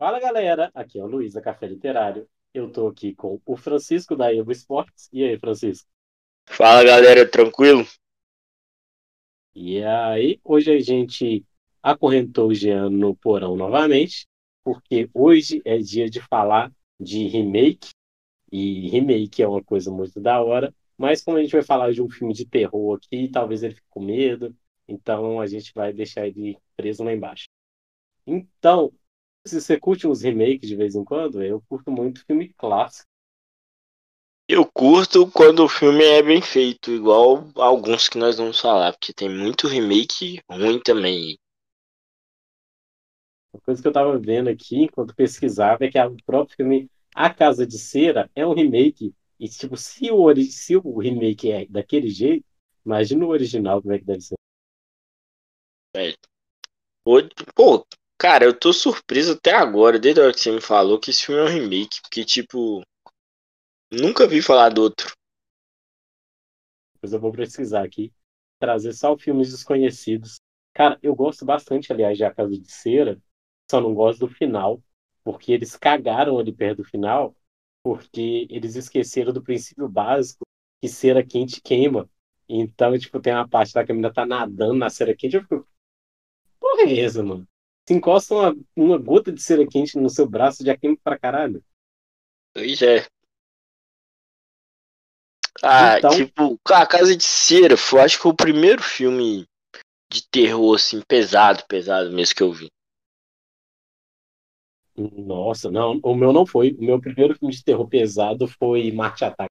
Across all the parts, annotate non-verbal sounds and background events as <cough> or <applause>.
Fala galera, aqui é o Luiz da Café Literário. Eu tô aqui com o Francisco da Evo Esportes. E aí, Francisco? Fala galera, tranquilo? E aí, hoje a gente acorrentou o Jean no porão novamente, porque hoje é dia de falar de remake. E remake é uma coisa muito da hora, mas como a gente vai falar de um filme de terror aqui, talvez ele fique com medo, então a gente vai deixar ele preso lá embaixo. Então, se você curte uns remakes de vez em quando, eu curto muito filme clássico. Eu curto quando o filme é bem feito, igual alguns que nós vamos falar, porque tem muito remake ruim também. Uma coisa que eu tava vendo aqui enquanto pesquisava é que o próprio filme A Casa de Cera é um remake. E, tipo, se o, se o remake é daquele jeito, imagina o original como é que deve ser. É. Pô, Cara, eu tô surpreso até agora, desde a hora que você me falou, que esse filme é um remake, porque, tipo, nunca vi falar do outro. Depois eu vou pesquisar aqui, trazer só filmes desconhecidos. Cara, eu gosto bastante, aliás, de A Casa de Cera, só não gosto do final, porque eles cagaram ali perto do final, porque eles esqueceram do princípio básico, que cera quente queima. Então, tipo, tem uma parte lá que a menina tá nadando na cera quente, eu fico, porra é essa, mano? Se encosta uma, uma gota de cera quente no seu braço, já queima pra caralho. Pois é. Ah, então... tipo, a Casa de Cera, foi, acho que foi o primeiro filme de terror, assim, pesado, pesado mesmo que eu vi. Nossa, não, o meu não foi. O meu primeiro filme de terror pesado foi Marte Ataque.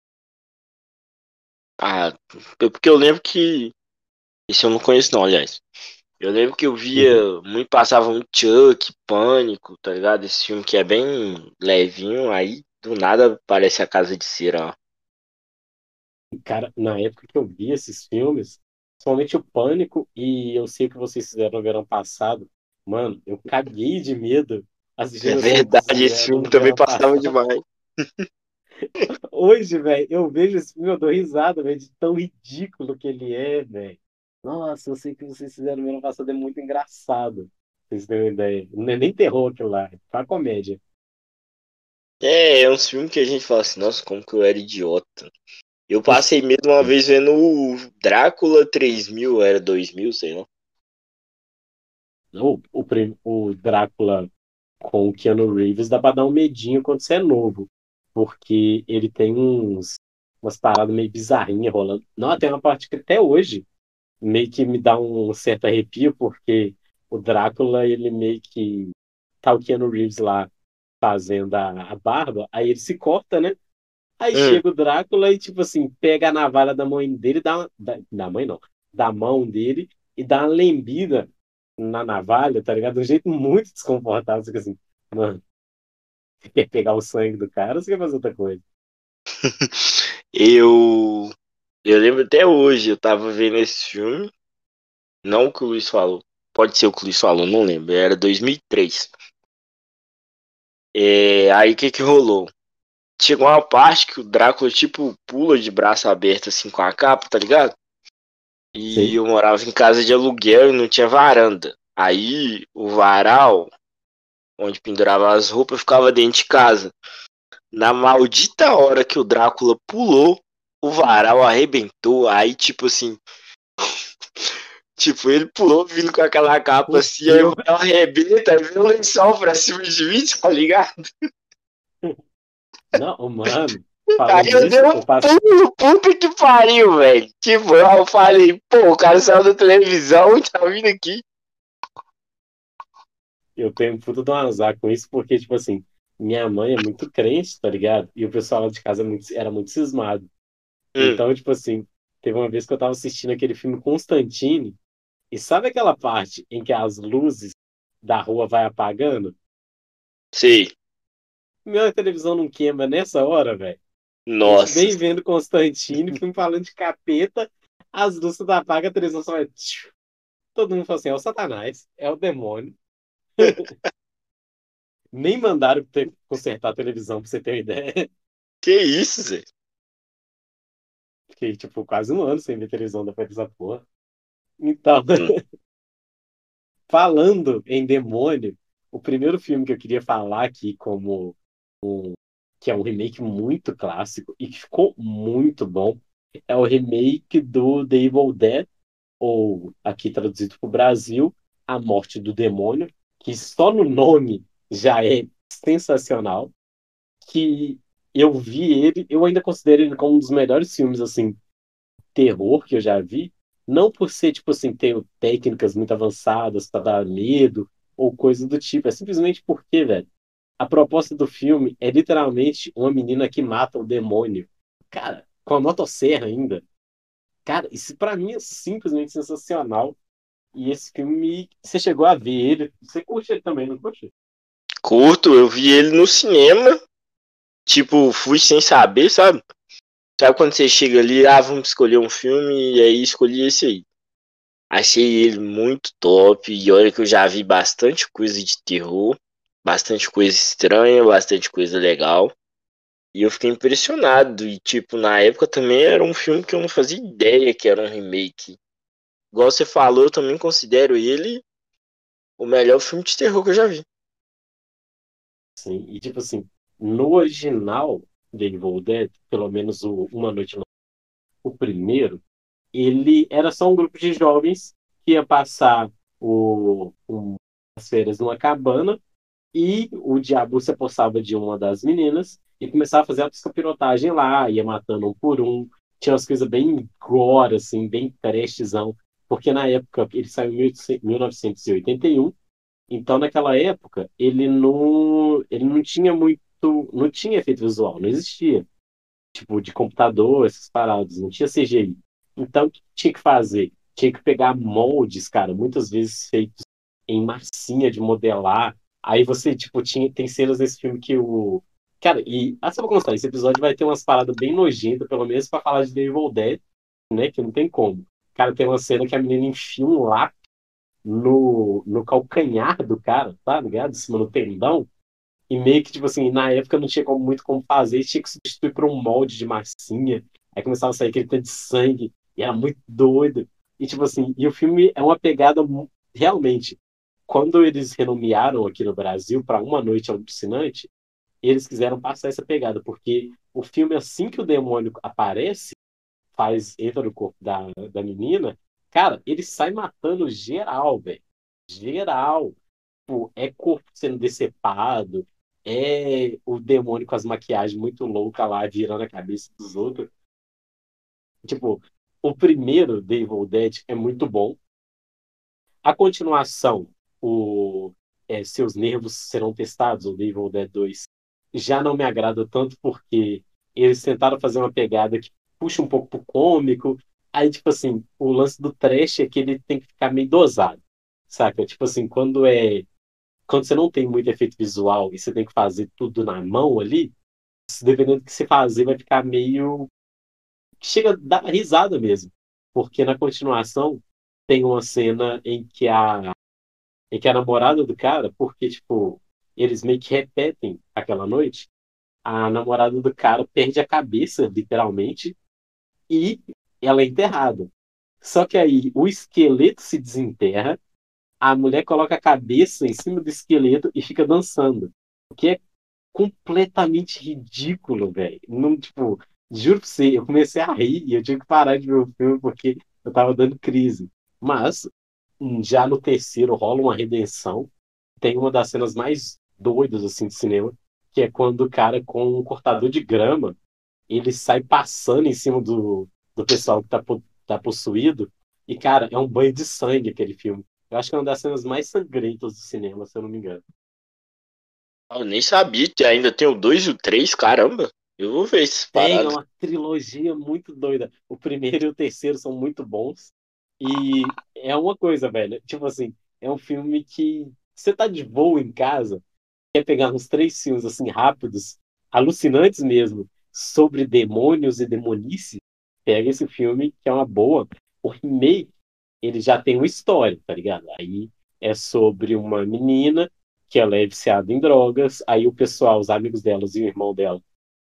Ah, porque eu lembro que. Esse eu não conheço, não, aliás. Eu lembro que eu via uhum. muito, passava um Chuck, Pânico, tá ligado? Esse filme que é bem levinho, aí do nada parece a Casa de Cera, ó. Cara, na época que eu vi esses filmes, somente o Pânico e eu sei o que vocês fizeram no verão passado, mano, eu caguei de medo. É verdade, esse filme também passava passado. demais. <laughs> Hoje, velho, eu vejo esse filme, eu dou risada, velho, de tão ridículo que ele é, velho. Nossa, eu sei que vocês fizeram no ano passado, é muito engraçado. Vocês têm uma ideia. Não é nem terror aquilo lá, é uma comédia. É, é um filme que a gente fala assim, nossa, como que eu era idiota. Eu passei mesmo uma vez vendo o Drácula 3000, era 2000, sei lá. O, o, o Drácula com o Keanu Reeves dá pra dar um medinho quando você é novo. Porque ele tem uns umas paradas meio bizarrinhas rolando. Não, tem uma parte que até hoje meio que me dá um certo arrepio, porque o Drácula, ele meio que tá o Keanu Reeves lá fazendo a, a barba, aí ele se corta, né? Aí hum. chega o Drácula e, tipo assim, pega a navalha da mãe dele, dá uma, da, da mãe não, da mão dele e dá uma lembida na navalha, tá ligado? De um jeito muito desconfortável, fica assim, mano, você <laughs> quer pegar o sangue do cara ou você quer fazer outra coisa? <laughs> eu eu lembro até hoje, eu tava vendo esse filme. Não o que o Luiz falou. Pode ser o que o Luiz falou, não lembro. Era 2003. É, aí o que que rolou? Chegou uma parte que o Drácula, tipo, pula de braço aberto, assim, com a capa, tá ligado? E Sim. eu morava em casa de aluguel e não tinha varanda. Aí o varal, onde pendurava as roupas, ficava dentro de casa. Na maldita hora que o Drácula pulou, o varal arrebentou, aí tipo assim. <laughs> tipo, ele pulou vindo com aquela capa o assim, aí o varal arrebenta, aí vem o lençol pra cima de mim, <laughs> tá ligado? Não, mano. Aí eu dei um passo... puta que pariu, velho. Tipo, eu falei, pô, o cara saiu da televisão e tá vindo aqui. Eu tenho puta de um azar com isso, porque, tipo assim, minha mãe é muito crente, tá ligado? E o pessoal lá de casa é era muito cismado. Hum. Então, tipo assim, teve uma vez que eu tava assistindo aquele filme Constantine, e sabe aquela parte em que as luzes da rua vai apagando? Sim. Minha televisão não queima nessa hora, velho. Nossa. Vem vendo Constantine, filme falando de capeta, as luzes da apaga, a televisão só vai. Todo mundo fala assim: é o Satanás, é o demônio. <laughs> Nem mandaram ter, consertar a televisão, pra você ter uma ideia. Que isso, Zé? Fiquei, tipo, quase um ano sem ver televisão depois dessa porra. Então, <laughs> falando em demônio, o primeiro filme que eu queria falar aqui como um, que é um remake muito clássico e que ficou muito bom, é o remake do The Evil Dead, ou aqui traduzido para o Brasil, A Morte do Demônio, que só no nome já é sensacional, que eu vi ele, eu ainda considero ele como um dos melhores filmes, assim, terror que eu já vi, não por ser, tipo assim, ter técnicas muito avançadas para dar medo ou coisa do tipo, é simplesmente porque, velho, a proposta do filme é literalmente uma menina que mata o demônio. Cara, com a motosserra ainda. Cara, isso para mim é simplesmente sensacional. E esse filme, você chegou a ver ele, você curte ele também, não curte? Curto, eu vi ele no cinema. Tipo, fui sem saber, sabe? Sabe quando você chega ali, ah, vamos escolher um filme, e aí escolhi esse aí. Achei ele muito top, e olha que eu já vi bastante coisa de terror, bastante coisa estranha, bastante coisa legal. E eu fiquei impressionado, e tipo, na época também era um filme que eu não fazia ideia que era um remake. Igual você falou, eu também considero ele o melhor filme de terror que eu já vi. Sim, e tipo assim, no original The Evil Dead, pelo menos o Uma Noite no... o primeiro, ele era só um grupo de jovens que ia passar o, um, as férias numa cabana e o diabo se apossava de uma das meninas e começava a fazer a pilotagem lá, ia matando um por um. Tinha umas coisas bem gore, assim, bem trashzão, porque na época ele saiu em 1981, então naquela época ele não, ele não tinha muito não tinha efeito visual, não existia. Tipo, de computador, essas paradas, não tinha CGI. Então, o que tinha que fazer? Tinha que pegar moldes, cara, muitas vezes feitos em massinha de modelar. Aí você, tipo, tinha, tem cenas nesse filme que o. Cara, e. Ah, só pra constar, esse episódio vai ter umas paradas bem nojentas, pelo menos para falar de The Evil Dead, né? Que não tem como. Cara, tem uma cena que a menina enfia um lápis no, no calcanhar do cara, tá ligado? Em cima do tendão. E meio que, tipo assim, na época não tinha como, muito como fazer, tinha que substituir por um molde de massinha. Aí começava a sair aquele tanto de sangue, e era muito doido. E, tipo assim, e o filme é uma pegada realmente. Quando eles renomearam aqui no Brasil para Uma Noite Alucinante, eles quiseram passar essa pegada, porque o filme, assim que o demônio aparece, faz, entra no corpo da, da menina, cara, ele sai matando geral, velho. Geral. Tipo, é corpo sendo decepado, é o demônio com as maquiagens muito loucas lá, virando a cabeça dos outros. Tipo, o primeiro, The Evil Dead, é muito bom. A continuação, o é, Seus Nervos Serão Testados, ou The Evil Dead 2, já não me agrada tanto porque eles tentaram fazer uma pegada que puxa um pouco pro cômico. Aí, tipo assim, o lance do trash é que ele tem que ficar meio dosado, saca? Tipo assim, quando é quando você não tem muito efeito visual e você tem que fazer tudo na mão ali, dependendo do que você fazer, vai ficar meio. Chega a dar risada mesmo. Porque na continuação tem uma cena em que a, em que a namorada do cara, porque, tipo, eles meio que repetem aquela noite, a namorada do cara perde a cabeça, literalmente, e ela é enterrada. Só que aí o esqueleto se desenterra a mulher coloca a cabeça em cima do esqueleto e fica dançando. O que é completamente ridículo, velho. Não, tipo, juro pra você, eu comecei a rir e eu tinha que parar de ver o filme porque eu tava dando crise. Mas, já no terceiro rola uma redenção. Tem uma das cenas mais doidas, assim, de cinema, que é quando o cara com um cortador de grama, ele sai passando em cima do, do pessoal que tá, tá possuído. E, cara, é um banho de sangue aquele filme. Eu acho que é uma das cenas mais sangrentas do cinema, se eu não me engano. Eu nem sabia que ainda tem o 2 e o 3, caramba. Eu vou ver esse Tem é uma trilogia muito doida. O primeiro e o terceiro são muito bons. E é uma coisa, velho. Tipo assim, é um filme que você tá de boa em casa, quer pegar uns três filmes assim rápidos, alucinantes mesmo, sobre demônios e demonice, pega esse filme que é uma boa. O remake ele já tem uma história, tá ligado? Aí é sobre uma menina que ela é viciada em drogas, aí o pessoal, os amigos delas e o irmão dela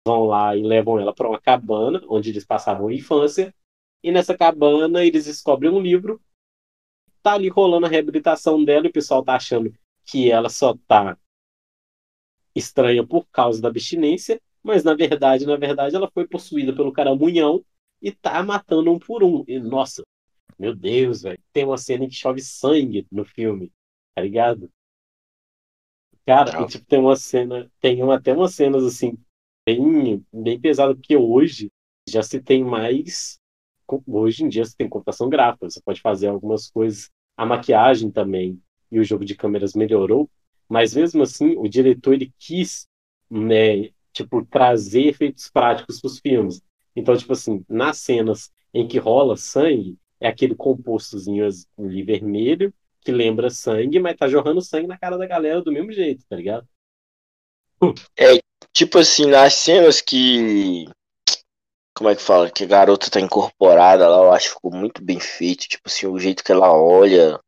vão lá e levam ela para uma cabana onde eles passavam a infância, e nessa cabana eles descobrem um livro, tá ali rolando a reabilitação dela e o pessoal tá achando que ela só tá estranha por causa da abstinência, mas na verdade, na verdade, ela foi possuída pelo caramunhão e tá matando um por um. E, nossa, meu Deus, velho. Tem uma cena em que chove sangue no filme, tá ligado? Cara, e, tipo, tem uma cena, tem uma, até umas cenas assim, bem, bem pesadas, porque hoje já se tem mais. Hoje em dia você tem computação gráfica, você pode fazer algumas coisas. A maquiagem também e o jogo de câmeras melhorou, mas mesmo assim o diretor ele quis, né, tipo, trazer efeitos práticos para os filmes. Então, tipo assim, nas cenas em que rola sangue, é aquele compostozinho ali vermelho que lembra sangue, mas tá jorrando sangue na cara da galera do mesmo jeito, tá ligado? É, tipo assim, nas cenas que. Como é que fala? Que a garota tá incorporada lá, eu acho que ficou muito bem feito. Tipo assim, o jeito que ela olha,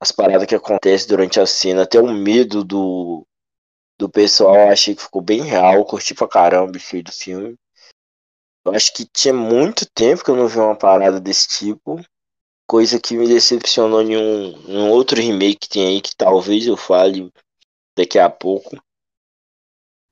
as paradas que acontecem durante a cena, até o medo do, do pessoal, eu achei que ficou bem real, curti pra caramba esse do filme. Eu acho que tinha muito tempo que eu não vi uma parada desse tipo. Coisa que me decepcionou em um, em um outro remake que tem aí, que talvez eu fale daqui a pouco.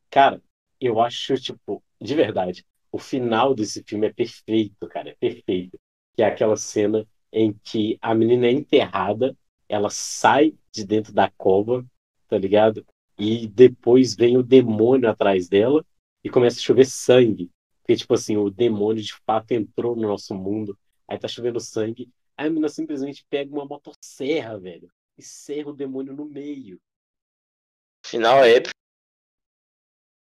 Cara, eu acho, tipo, de verdade, o final desse filme é perfeito, cara, é perfeito. Que é aquela cena em que a menina é enterrada ela sai de dentro da cova, tá ligado? E depois vem o demônio atrás dela e começa a chover sangue. Porque, tipo assim, o demônio de fato entrou no nosso mundo. Aí tá chovendo sangue. Aí a menina simplesmente pega uma motosserra, velho. E serra o demônio no meio. Final épico.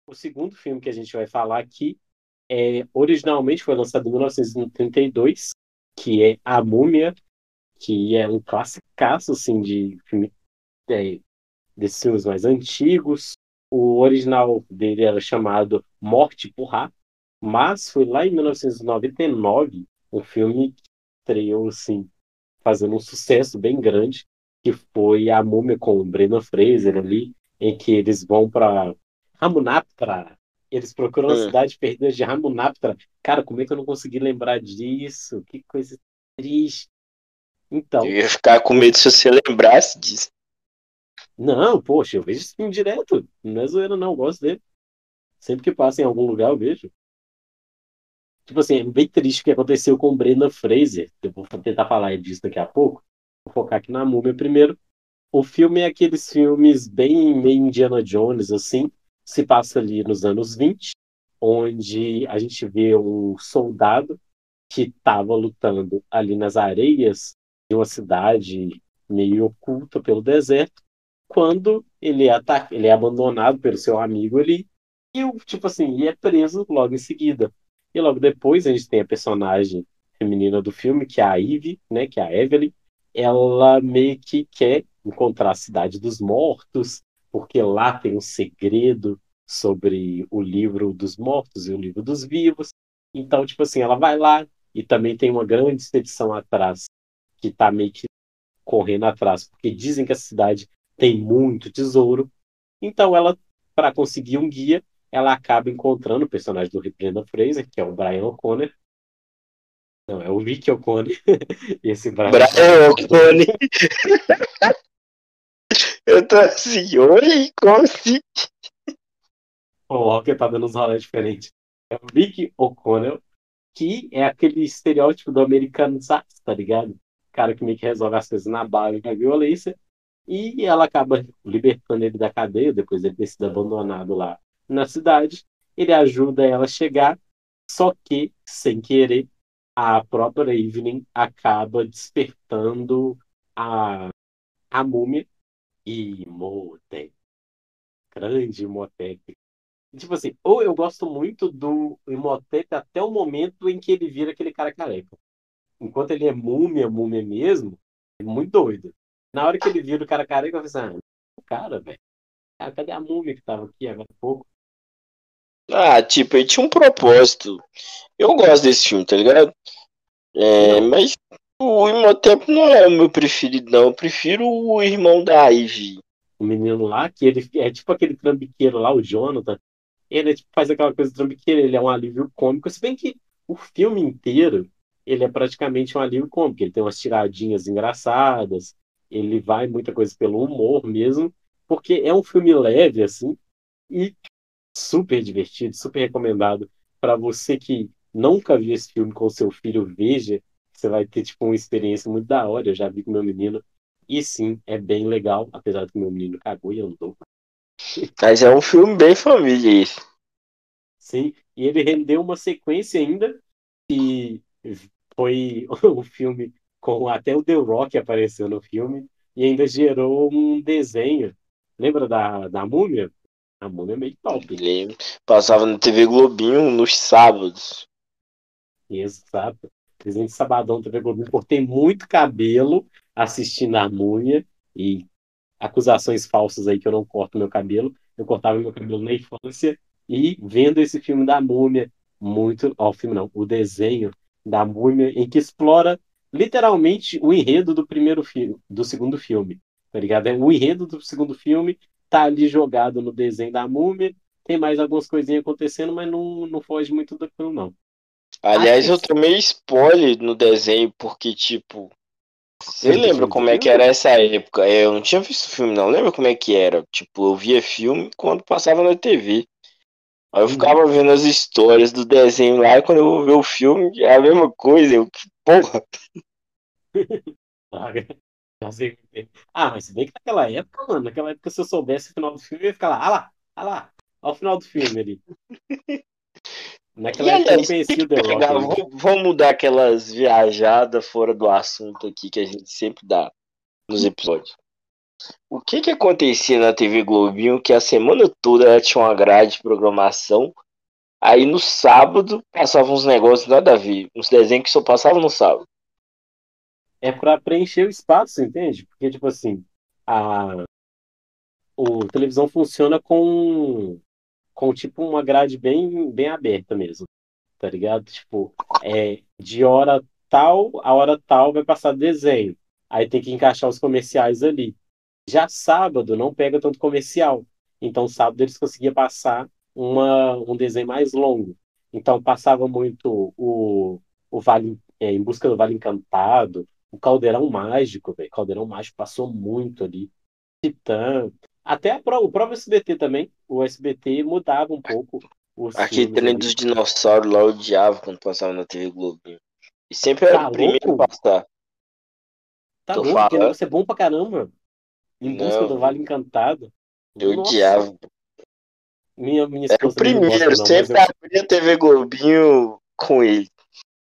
O segundo filme que a gente vai falar aqui é, originalmente foi lançado em 1932, que é A Múmia, que é um classicaço assim de filme é, desses filmes mais antigos. O original dele era chamado Morte por Rato, mas foi lá em 1999 um filme que estreou assim, fazendo um sucesso bem grande, que foi A Múmia com o Brendan Fraser ali, em que eles vão para Ramunaptra. Eles procuram a hum. cidade perdida de Ramunaptra. Cara, como é que eu não consegui lembrar disso? Que coisa triste. Então. Eu ia ficar com medo se você lembrasse disso. Não, poxa, eu vejo esse filme direto. Não é zoeira, não, eu gosto dele. Sempre que passa em algum lugar, eu vejo. Tipo assim, é bem triste o que aconteceu com Brenda Fraser. Eu vou tentar falar disso daqui a pouco. Vou focar aqui na múmia primeiro. O filme é aqueles filmes bem meio Indiana Jones, assim. Se passa ali nos anos 20, onde a gente vê um soldado que estava lutando ali nas areias de uma cidade meio oculta pelo deserto, quando ele é, ataca, ele é abandonado pelo seu amigo ali, e, tipo assim, e é preso logo em seguida. E logo depois a gente tem a personagem feminina do filme, que é a Eve, né, que é a Evelyn. Ela meio que quer encontrar a cidade dos mortos, porque lá tem um segredo sobre o livro dos mortos e o livro dos vivos. Então, tipo assim, ela vai lá e também tem uma grande expedição atrás que está meio que correndo atrás, porque dizem que a cidade tem muito tesouro. Então ela, para conseguir um guia, ela acaba encontrando o personagem do Brendan Fraser, que é o Brian O'Connor. Não, é o Rick O'Connor. <laughs> Esse Brian, Brian O'Connor. <laughs> Eu tô assim, oi, como assim? O Walker tá dando uns rolês diferentes. É o Rick O'Connell, que é aquele estereótipo do americano, tá ligado? cara que meio que resolve as coisas na base da violência, e ela acaba libertando ele da cadeia, depois ele ter sido abandonado lá na cidade. Ele ajuda ela a chegar, só que, sem querer, a própria Evelyn acaba despertando a, a múmia e Imhotep. Grande Imhotep. Tipo assim, ou eu gosto muito do Imhotep até o momento em que ele vira aquele cara careca enquanto ele é múmia, múmia mesmo, é muito doido. Na hora que ele vira o cara careca, eu falei assim, ah, o cara, velho. Ah, cadê a múmia que tava aqui agora há pouco? Ah, tipo, ele tinha um propósito. Eu gosto desse filme, tá ligado? É, mas o Imhotep não é o meu preferido, não. Eu prefiro o irmão da Ivy. O menino lá, que ele é tipo aquele trambiqueiro lá, o Jonathan. Ele é, tipo, faz aquela coisa trambiqueira, ele é um alívio cômico. Se bem que o filme inteiro ele é praticamente um alívio cômico. Ele tem umas tiradinhas engraçadas, ele vai muita coisa pelo humor mesmo, porque é um filme leve, assim, e super divertido, super recomendado para você que nunca viu esse filme com seu filho, veja, você vai ter tipo uma experiência muito da hora. Eu já vi com meu menino e sim, é bem legal, apesar de que meu menino cagou e andou. Mas é um filme bem família isso. Sim, e ele rendeu uma sequência ainda que foi <laughs> o filme com até o The Rock apareceu no filme e ainda gerou um desenho. Lembra da, da múmia? A múmia é meio top. Lembro. Passava na TV Globinho nos sábados. Exato. De sabadão TV Globinho por ter muito cabelo assistindo a múmia e acusações falsas aí que eu não corto meu cabelo. Eu cortava meu cabelo na infância e vendo esse filme da múmia, muito. Ó, o filme não, o desenho da múmia, em que explora literalmente o enredo do primeiro filme, do segundo filme. Tá ligado? É o enredo do segundo filme tá ali jogado no desenho da múmia. Tem mais algumas coisinhas acontecendo, mas não, não foge muito daquilo, não. Aliás, eu tomei spoiler no desenho, porque, tipo. Você lembra como é que era essa época? É, eu não tinha visto o filme, não. Lembra como é que era? Tipo, eu via filme quando passava na TV. Aí eu uhum. ficava vendo as histórias do desenho lá, e quando eu vou ver o filme, é a mesma coisa. Eu, <laughs> ah, mas se bem que naquela época, mano, naquela época, se eu soubesse o final do filme, eu ia ficar lá, ah lá, ah lá, olha o final do filme ali. <laughs> Naquela e, época aliás, eu conheci o The Rock. Vamos, vamos mudar aquelas viajadas fora do assunto aqui que a gente sempre dá nos episódios. O que que acontecia na TV Globinho que a semana toda ela tinha uma grade de programação, aí no sábado passavam uns negócios nada a ver, uns desenhos que só passavam no sábado. É para preencher o espaço, entende? Porque, tipo assim, a o televisão funciona com com tipo uma grade bem, bem aberta mesmo, tá ligado? Tipo, é, de hora tal a hora tal vai passar desenho. Aí tem que encaixar os comerciais ali. Já sábado não pega tanto comercial. Então sábado eles conseguiam passar uma, um desenho mais longo. Então passava muito o, o Vale, é, Em Busca do Vale Encantado, o Caldeirão Mágico, velho. Caldeirão Mágico passou muito ali. Titã, até a, o próprio SBT também. O SBT mudava um pouco. Aquele trem dos dinossauros lá eu odiava quando passava na TV Globo. E sempre era tá o primeiro a passar. Tá Tô louco, falando. você é bom pra caramba. Em busca Não, do Vale Encantado. Eu Nossa. odiava. Minha, minha era o primeiro, não, sempre eu... abria a TV Globinho com ele.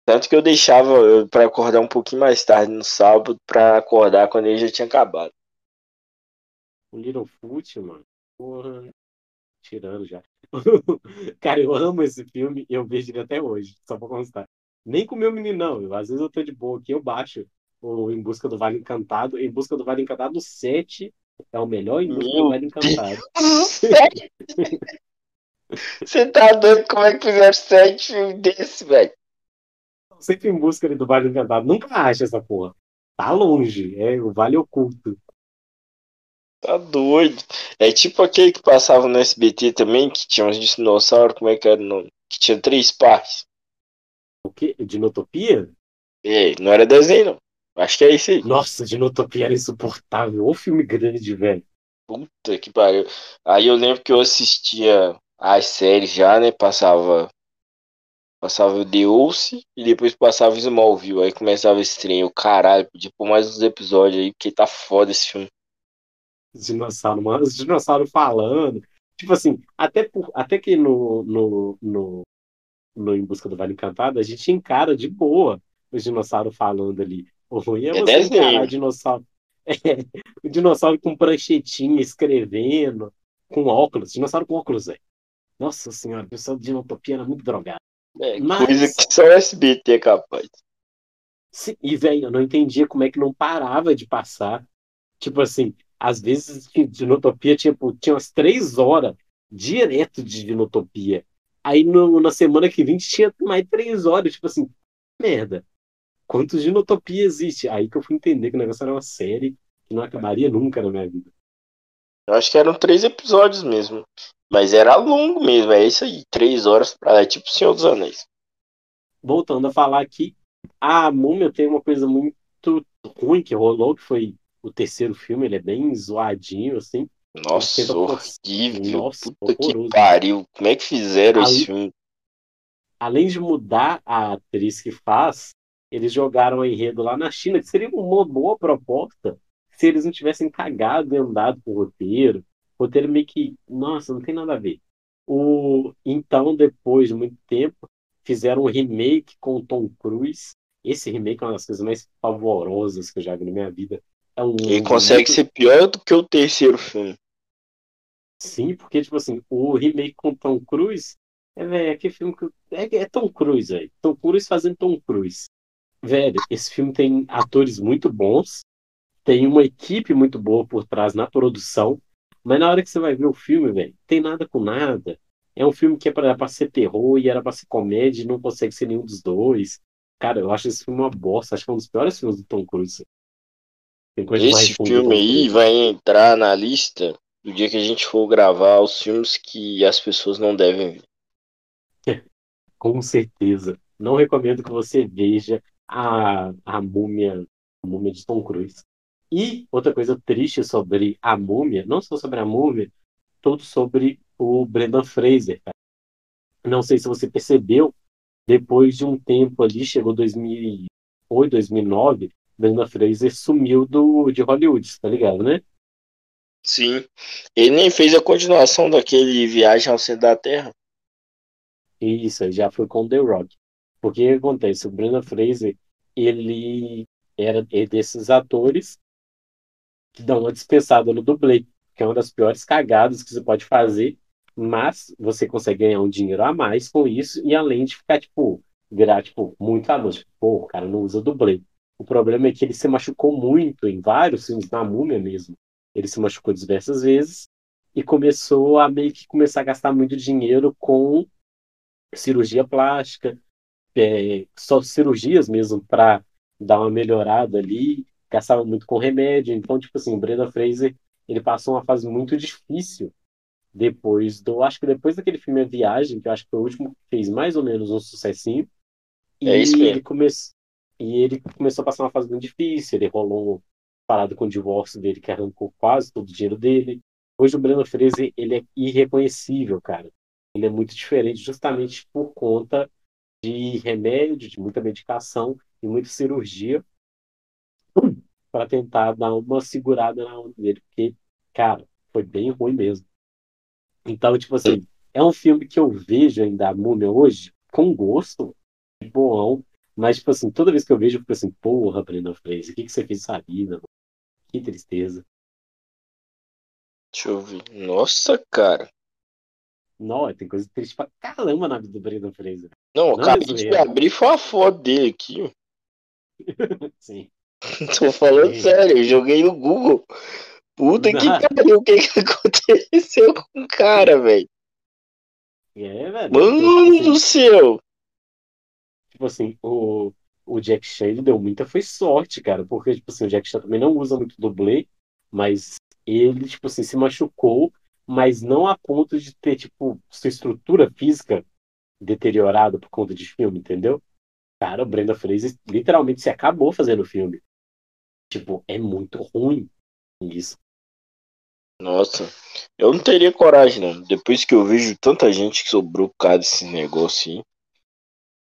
Tanto que eu deixava para acordar um pouquinho mais tarde no sábado para acordar quando ele já tinha acabado. O Littlefoot, mano. Porra. Tirando já. <laughs> Cara, eu amo esse filme e eu vejo ele até hoje, só pra constar. Nem com o meu menino, não. Eu, às vezes eu tô de boa aqui, eu baixo o Em Busca do Vale Encantado. Em Busca do Vale Encantado 7 é o melhor Em Busca meu do Vale Encantado. <laughs> Você tá doido como é que fizeram sete filmes desse, velho? Sempre em busca do Vale Encantado. Nunca acha essa porra. Tá longe. É o Vale Oculto. Tá doido. É tipo aquele que passava no SBT também, que tinha uns dinossauros, como é que era o nome? Que tinha três partes. O quê? Dinotopia? É, não era desenho, não. Acho que é isso aí. Nossa, Dinotopia era insuportável. O filme grande, velho. Puta que pariu. Aí eu lembro que eu assistia as séries já, né? Passava. Passava o The Ulce e depois passava o Smallville. Aí começava esse trem. O caralho, podia pôr mais uns episódios aí, porque tá foda esse filme dinossauro, mano, os dinossauros falando. Tipo assim, até, por, até que no, no, no, no Em Busca do Vale Encantado, a gente encara de boa os dinossauros falando ali. O ruim é, é você encarar dinossauro. <laughs> É, o dinossauro com pranchetinha escrevendo, com óculos, dinossauro com óculos, velho. Nossa senhora, o pessoal de Dinotopia era muito drogado. É, Mas... coisa que só o SBT é capaz. Sim, e, velho, eu não entendia como é que não parava de passar. Tipo assim, às vezes de Dinotopia tipo, tinha umas três horas direto de Dinotopia. Aí no, na semana que vem tinha mais três horas, tipo assim, merda. Quantos Dinotopia existe? Aí que eu fui entender que o negócio era uma série que não acabaria nunca na minha vida. Eu acho que eram três episódios mesmo. Mas era longo mesmo, é isso aí. Três horas pra. É tipo Senhor dos Anéis. Voltando a falar aqui, a Múmia tem uma coisa muito ruim que rolou, que foi o terceiro filme, ele é bem zoadinho, assim. Nossa, horrível. Nossa, Puta que horroroso. pariu. Como é que fizeram Ali- esse filme? Além de mudar a atriz que faz, eles jogaram o enredo lá na China, que seria uma boa proposta se eles não tivessem cagado e andado com o roteiro. O roteiro meio que, nossa, não tem nada a ver. O, então, depois de muito tempo, fizeram um remake com o Tom Cruise. Esse remake é uma das coisas mais pavorosas que eu já vi na minha vida. É um Ele consegue muito- ser pior do que o terceiro filme. Sim, porque, tipo assim, o remake com Tom Cruise é, velho, que filme que. É, é Tom Cruise, velho. Tom Cruise fazendo Tom Cruise. Velho, esse filme tem atores muito bons, tem uma equipe muito boa por trás na produção, mas na hora que você vai ver o filme, velho, tem nada com nada. É um filme que é pra, pra ser terror e era pra ser comédia e não consegue ser nenhum dos dois. Cara, eu acho esse filme uma bosta. Acho que é um dos piores filmes do Tom Cruise. Esse filme aí vai entrar na lista do dia que a gente for gravar os filmes que as pessoas não devem ver. <laughs> Com certeza. Não recomendo que você veja a, a múmia, a múmia de Tom Cruise. E outra coisa triste sobre a múmia, não só sobre a múmia, tudo sobre o Brendan Fraser, cara. Não sei se você percebeu, depois de um tempo ali, chegou 2008, 2009, Brendan Fraser sumiu do, de Hollywood, tá ligado, né? Sim. Ele nem fez a continuação daquele Viagem ao Centro da Terra. Isso, já foi com The Rock. Porque o que acontece? O Brendan Fraser, ele era é desses atores que dão uma dispensada no dublê, que é uma das piores cagadas que você pode fazer, mas você consegue ganhar um dinheiro a mais com isso, e além de ficar, tipo, virar, tipo, muito famoso. Pô, o cara não usa dublê. O problema é que ele se machucou muito em vários filmes, na Múmia mesmo. Ele se machucou diversas vezes e começou a meio que começar a gastar muito dinheiro com cirurgia plástica, é, só cirurgias mesmo para dar uma melhorada ali, gastava muito com remédio. Então, tipo assim, o Brenda Fraser, ele passou uma fase muito difícil depois do, acho que depois daquele filme A Viagem, que eu acho que foi o último que fez mais ou menos um sucessinho. E É isso mesmo. ele começou e ele começou a passar uma fase muito difícil, ele rolou parado com o divórcio dele, que arrancou quase todo o dinheiro dele. Hoje o Brenda Fraser, ele é irreconhecível, cara. Ele é muito diferente justamente por conta de remédio, de muita medicação e muita cirurgia para tentar dar uma segurada na onda dele, porque, cara, foi bem ruim mesmo. Então, tipo assim, é um filme que eu vejo ainda a Múmia hoje com gosto, bom, mas, tipo assim, toda vez que eu vejo, eu fico assim, porra, Brenda Fraser, o que, que você fez nessa vida, mano? Que tristeza. Deixa eu ver. Nossa, cara. Não, tem coisa triste pra caramba na vida do Brenda Fraser. Não, Não, acabei de zoeira. abrir foi uma foto dele aqui. <laughs> Sim. <laughs> Tô falando sério, eu joguei no Google. Puta que pariu, o que que <laughs> aconteceu com o cara, velho? É, velho. Mano Tipo do assim, céu. tipo assim, o, o Jack Chan ele deu muita foi sorte, cara, porque, tipo assim, o Jack Chan também não usa muito dublê, mas ele, tipo assim, se machucou, mas não a ponto de ter, tipo, sua estrutura física deteriorada por conta de filme, entendeu? Cara, o Brenda Fraser literalmente se acabou fazendo o filme. Tipo, é muito ruim isso. Nossa, eu não teria coragem, não. Depois que eu vejo tanta gente que sobrou por causa desse negócio aí.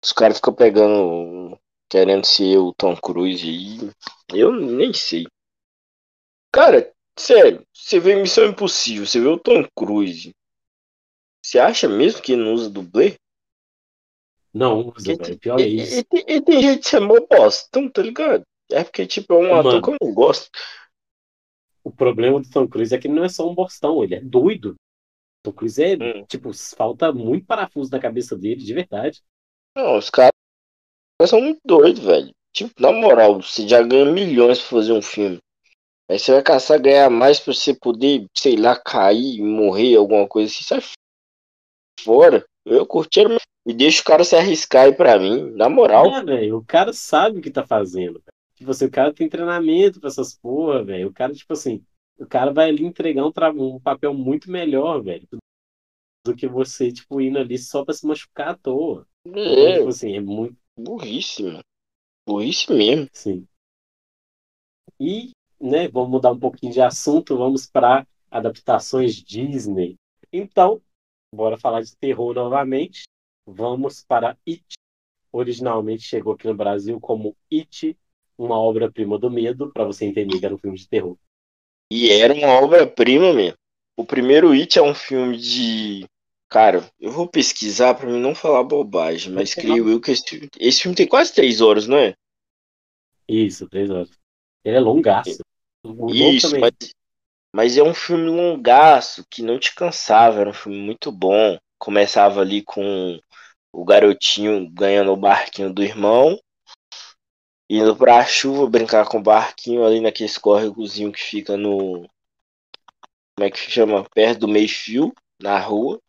Os caras ficam pegando. Querendo ser o Tom Cruise aí. Eu nem sei. Cara, sério, você vê Missão Impossível, você vê o Tom Cruise. Você acha mesmo que ele não usa dublê? Não usa, velho. Pior é isso. ele tem- ele tem jeito de ser mó bostão, tá ligado? É porque, tipo, é um Mano. ator que eu não gosto. O problema do Tom Cruise é que ele não é só um bostão, ele é doido. Tom Cruise é, Hum. tipo, falta muito parafuso na cabeça dele, de verdade. Não, os caras são muito doidos, velho. Tipo, na moral, você já ganha milhões pra fazer um filme. Aí você vai caçar ganhar mais pra você poder, sei lá, cair, morrer, alguma coisa assim. Sai fora. Eu curti e deixa o cara se arriscar aí pra mim. Na moral. É, velho, o cara sabe o que tá fazendo. Tipo assim, o cara tem treinamento pra essas porra, velho. O cara, tipo assim, o cara vai ali entregar um, tra- um papel muito melhor, velho, do que você, tipo, indo ali só pra se machucar à toa. Então, É, tipo assim, é muito burrice, mano. Burrice mesmo. Sim. E né, vamos mudar um pouquinho de assunto, vamos para adaptações Disney. Então, bora falar de terror novamente. Vamos para It. Originalmente chegou aqui no Brasil como It, uma obra-prima do medo, para você entender que era um filme de terror. E era uma obra-prima mesmo. O primeiro It é um filme de. Cara, eu vou pesquisar para mim não falar bobagem, mas creio eu que esse, esse filme tem quase três horas, não é? Isso, três horas. Ele é longaço. O Isso, mas, mas é um filme longaço que não te cansava, era um filme muito bom. Começava ali com o garotinho ganhando o barquinho do irmão, indo pra chuva brincar com o barquinho ali naquele córregozinho que fica no. Como é que chama? Perto do meio-fio, na rua.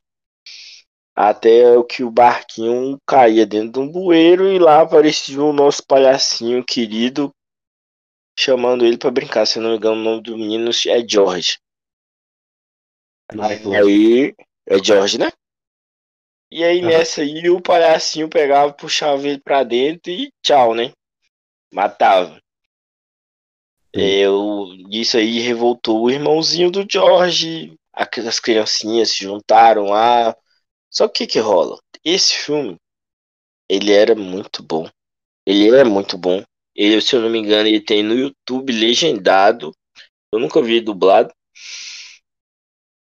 Até o que o barquinho caía dentro de um bueiro e lá aparecia o nosso palhacinho querido chamando ele para brincar. Se eu não me engano, o nome do menino é George. Aí é George, né? E aí uhum. nessa aí o palhacinho pegava, puxava ele pra dentro e tchau, né? Matava. Eu, isso aí revoltou o irmãozinho do George. As criancinhas se juntaram lá. Só que o que rola? Esse filme, ele era muito bom. Ele é muito bom. Ele, se eu não me engano, ele tem no YouTube legendado. Eu nunca vi dublado.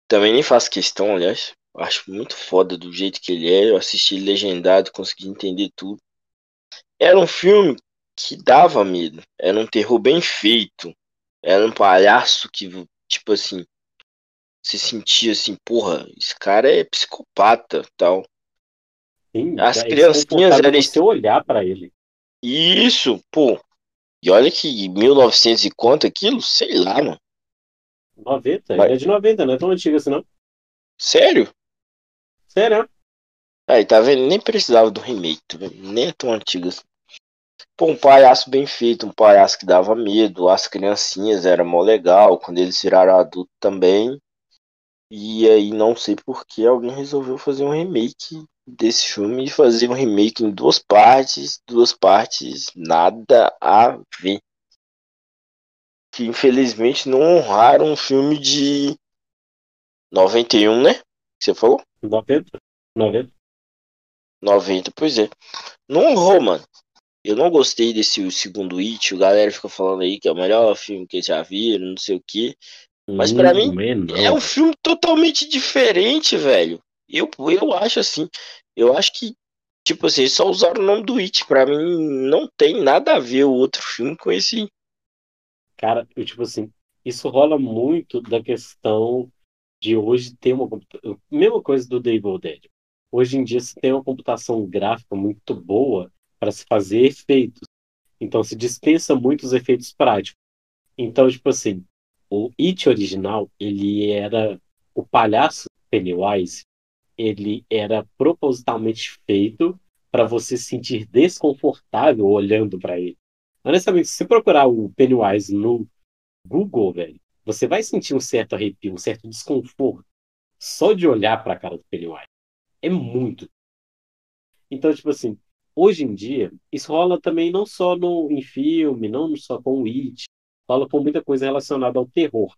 Também nem faço questão, aliás. Acho muito foda do jeito que ele é. Eu assisti legendado, consegui entender tudo. Era um filme que dava medo. Era um terror bem feito. Era um palhaço que, tipo assim, se sentia assim, porra, esse cara é psicopata, tal. Sim, As é criancinhas eram você olhar para ele. Isso, pô. E olha que 1900 e quanto aquilo? Sei lá, mano. 90? Mas... É de 90, não é tão antigo assim, não. Sério? Sério? Aí, tá vendo? Nem precisava do remake, tá? Nem é tão antigo assim. Pô, um palhaço bem feito, um palhaço que dava medo, as criancinhas era mó legal, quando eles viraram adulto também. E aí não sei por que alguém resolveu fazer um remake desse filme e fazer um remake em duas partes, duas partes nada a ver. Que infelizmente não honraram um filme de 91, né? Você falou? 90. 90. 90, pois é. Não honrou, mano. Eu não gostei desse segundo It. O galera fica falando aí que é o melhor filme que já viram, não sei o que. Mas para mim é um filme totalmente diferente, velho. Eu, eu acho assim, eu acho que, tipo assim, só usaram o nome do It. Pra mim, não tem nada a ver o outro filme com esse. Cara, eu, tipo assim, isso rola muito da questão de hoje ter uma mesma coisa do Devil Dead. Hoje em dia se tem uma computação gráfica muito boa para se fazer efeitos. Então se dispensa muitos efeitos práticos. Então, tipo assim, o It original, ele era o palhaço Pennywise, ele era propositalmente feito para você se sentir desconfortável olhando para ele. Honestamente, se você procurar o Pennywise no Google, velho, você vai sentir um certo arrepio, um certo desconforto só de olhar para a cara do Pennywise. É muito. Então, tipo assim, hoje em dia, isso rola também não só no, em filme, não só com o It, rola com muita coisa relacionada ao terror.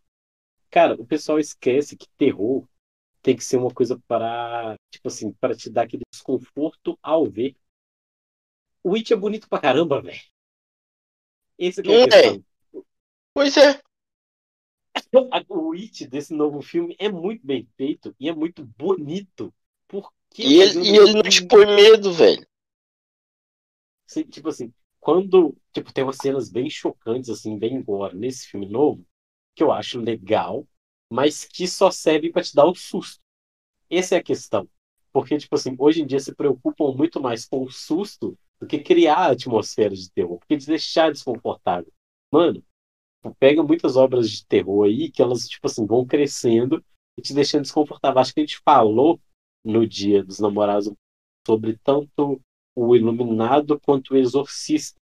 Cara, o pessoal esquece que terror tem que ser uma coisa para, tipo assim, para te dar aquele desconforto ao ver. O It é bonito pra caramba, velho. Esse é, é. Pois é. <laughs> O It desse novo filme é muito bem feito e é muito bonito. Porque e ele, e ele não te põe medo, velho. Tipo assim, quando tipo, tem umas cenas bem chocantes, assim, bem gore nesse filme novo, que eu acho legal, mas que só serve para te dar o susto. Essa é a questão. Porque, tipo assim, hoje em dia se preocupam muito mais com o susto do que criar a atmosfera de terror, porque deixar desconfortável. Mano, pega muitas obras de terror aí que elas, tipo assim, vão crescendo e te deixando desconfortável. Acho que a gente falou no dia dos namorados sobre tanto o Iluminado quanto o Exorcista.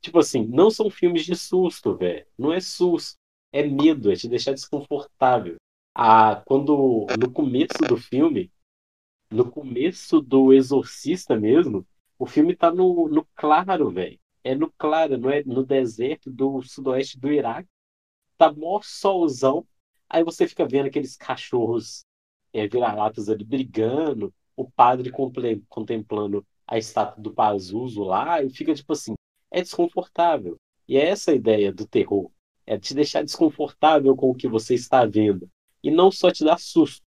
Tipo assim, não são filmes de susto, velho. Não é susto é medo, é te deixar desconfortável. Ah, quando no começo do filme, no começo do Exorcista mesmo, o filme tá no, no claro, velho. É no claro, não é no deserto do sudoeste do Iraque. tá mó solzão, aí você fica vendo aqueles cachorros é, vira-latas ali brigando, o padre contemplando a estátua do Pazuzu lá, e fica tipo assim, é desconfortável. E é essa a ideia do terror, é te deixar desconfortável com o que você está vendo, e não só te dar susto.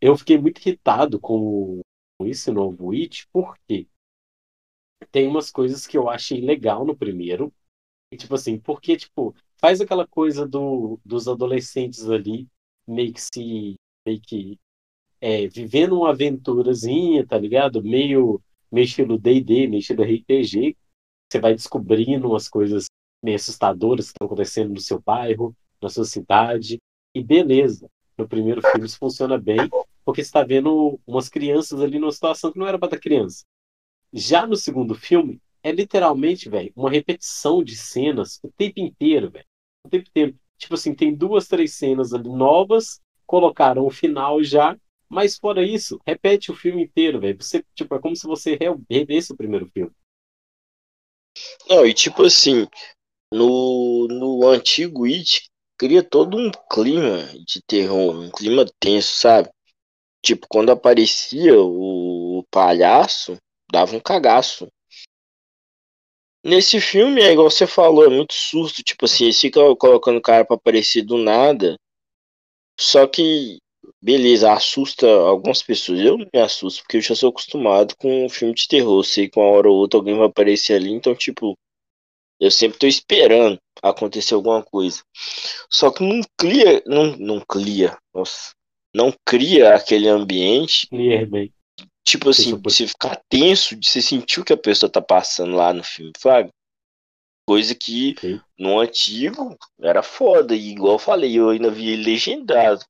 Eu fiquei muito irritado com esse novo It, porque tem umas coisas que eu achei legal no primeiro, e tipo assim, porque tipo, faz aquela coisa do, dos adolescentes ali meio que se meio que é, vivendo uma aventurazinha, tá ligado? Meio meio estilo D&D, meio estilo RPG, você vai descobrindo umas coisas meio assustadoras que estão acontecendo no seu bairro, na sua cidade, e beleza. No primeiro filme isso funciona bem, porque você está vendo umas crianças ali numa situação que não era para criança. Já no segundo filme, é literalmente, velho, uma repetição de cenas o tempo inteiro, velho. O tempo inteiro. Tipo assim, tem duas, três cenas ali novas, colocaram o final já, mas fora isso, repete o filme inteiro, velho. Você, tipo, é como se você revesse o primeiro filme. Não, e tipo assim, no, no antigo It, cria todo um clima de terror, um clima tenso, sabe? Tipo, quando aparecia o palhaço, dava um cagaço. Nesse filme, é igual você falou, é muito susto. Tipo assim, eles ficam colocando o cara pra aparecer do nada. Só que, beleza, assusta algumas pessoas. Eu não me assusto, porque eu já sou acostumado com um filme de terror. sei que uma hora ou outra alguém vai aparecer ali. Então, tipo, eu sempre tô esperando acontecer alguma coisa. Só que não cria, não, não cria, nossa, não cria aquele ambiente. Clear, bem Tipo assim, você ficar tenso de você sentir o que a pessoa tá passando lá no filme, sabe? Coisa que Sim. no antigo era foda. E igual eu falei, eu ainda vi legendado.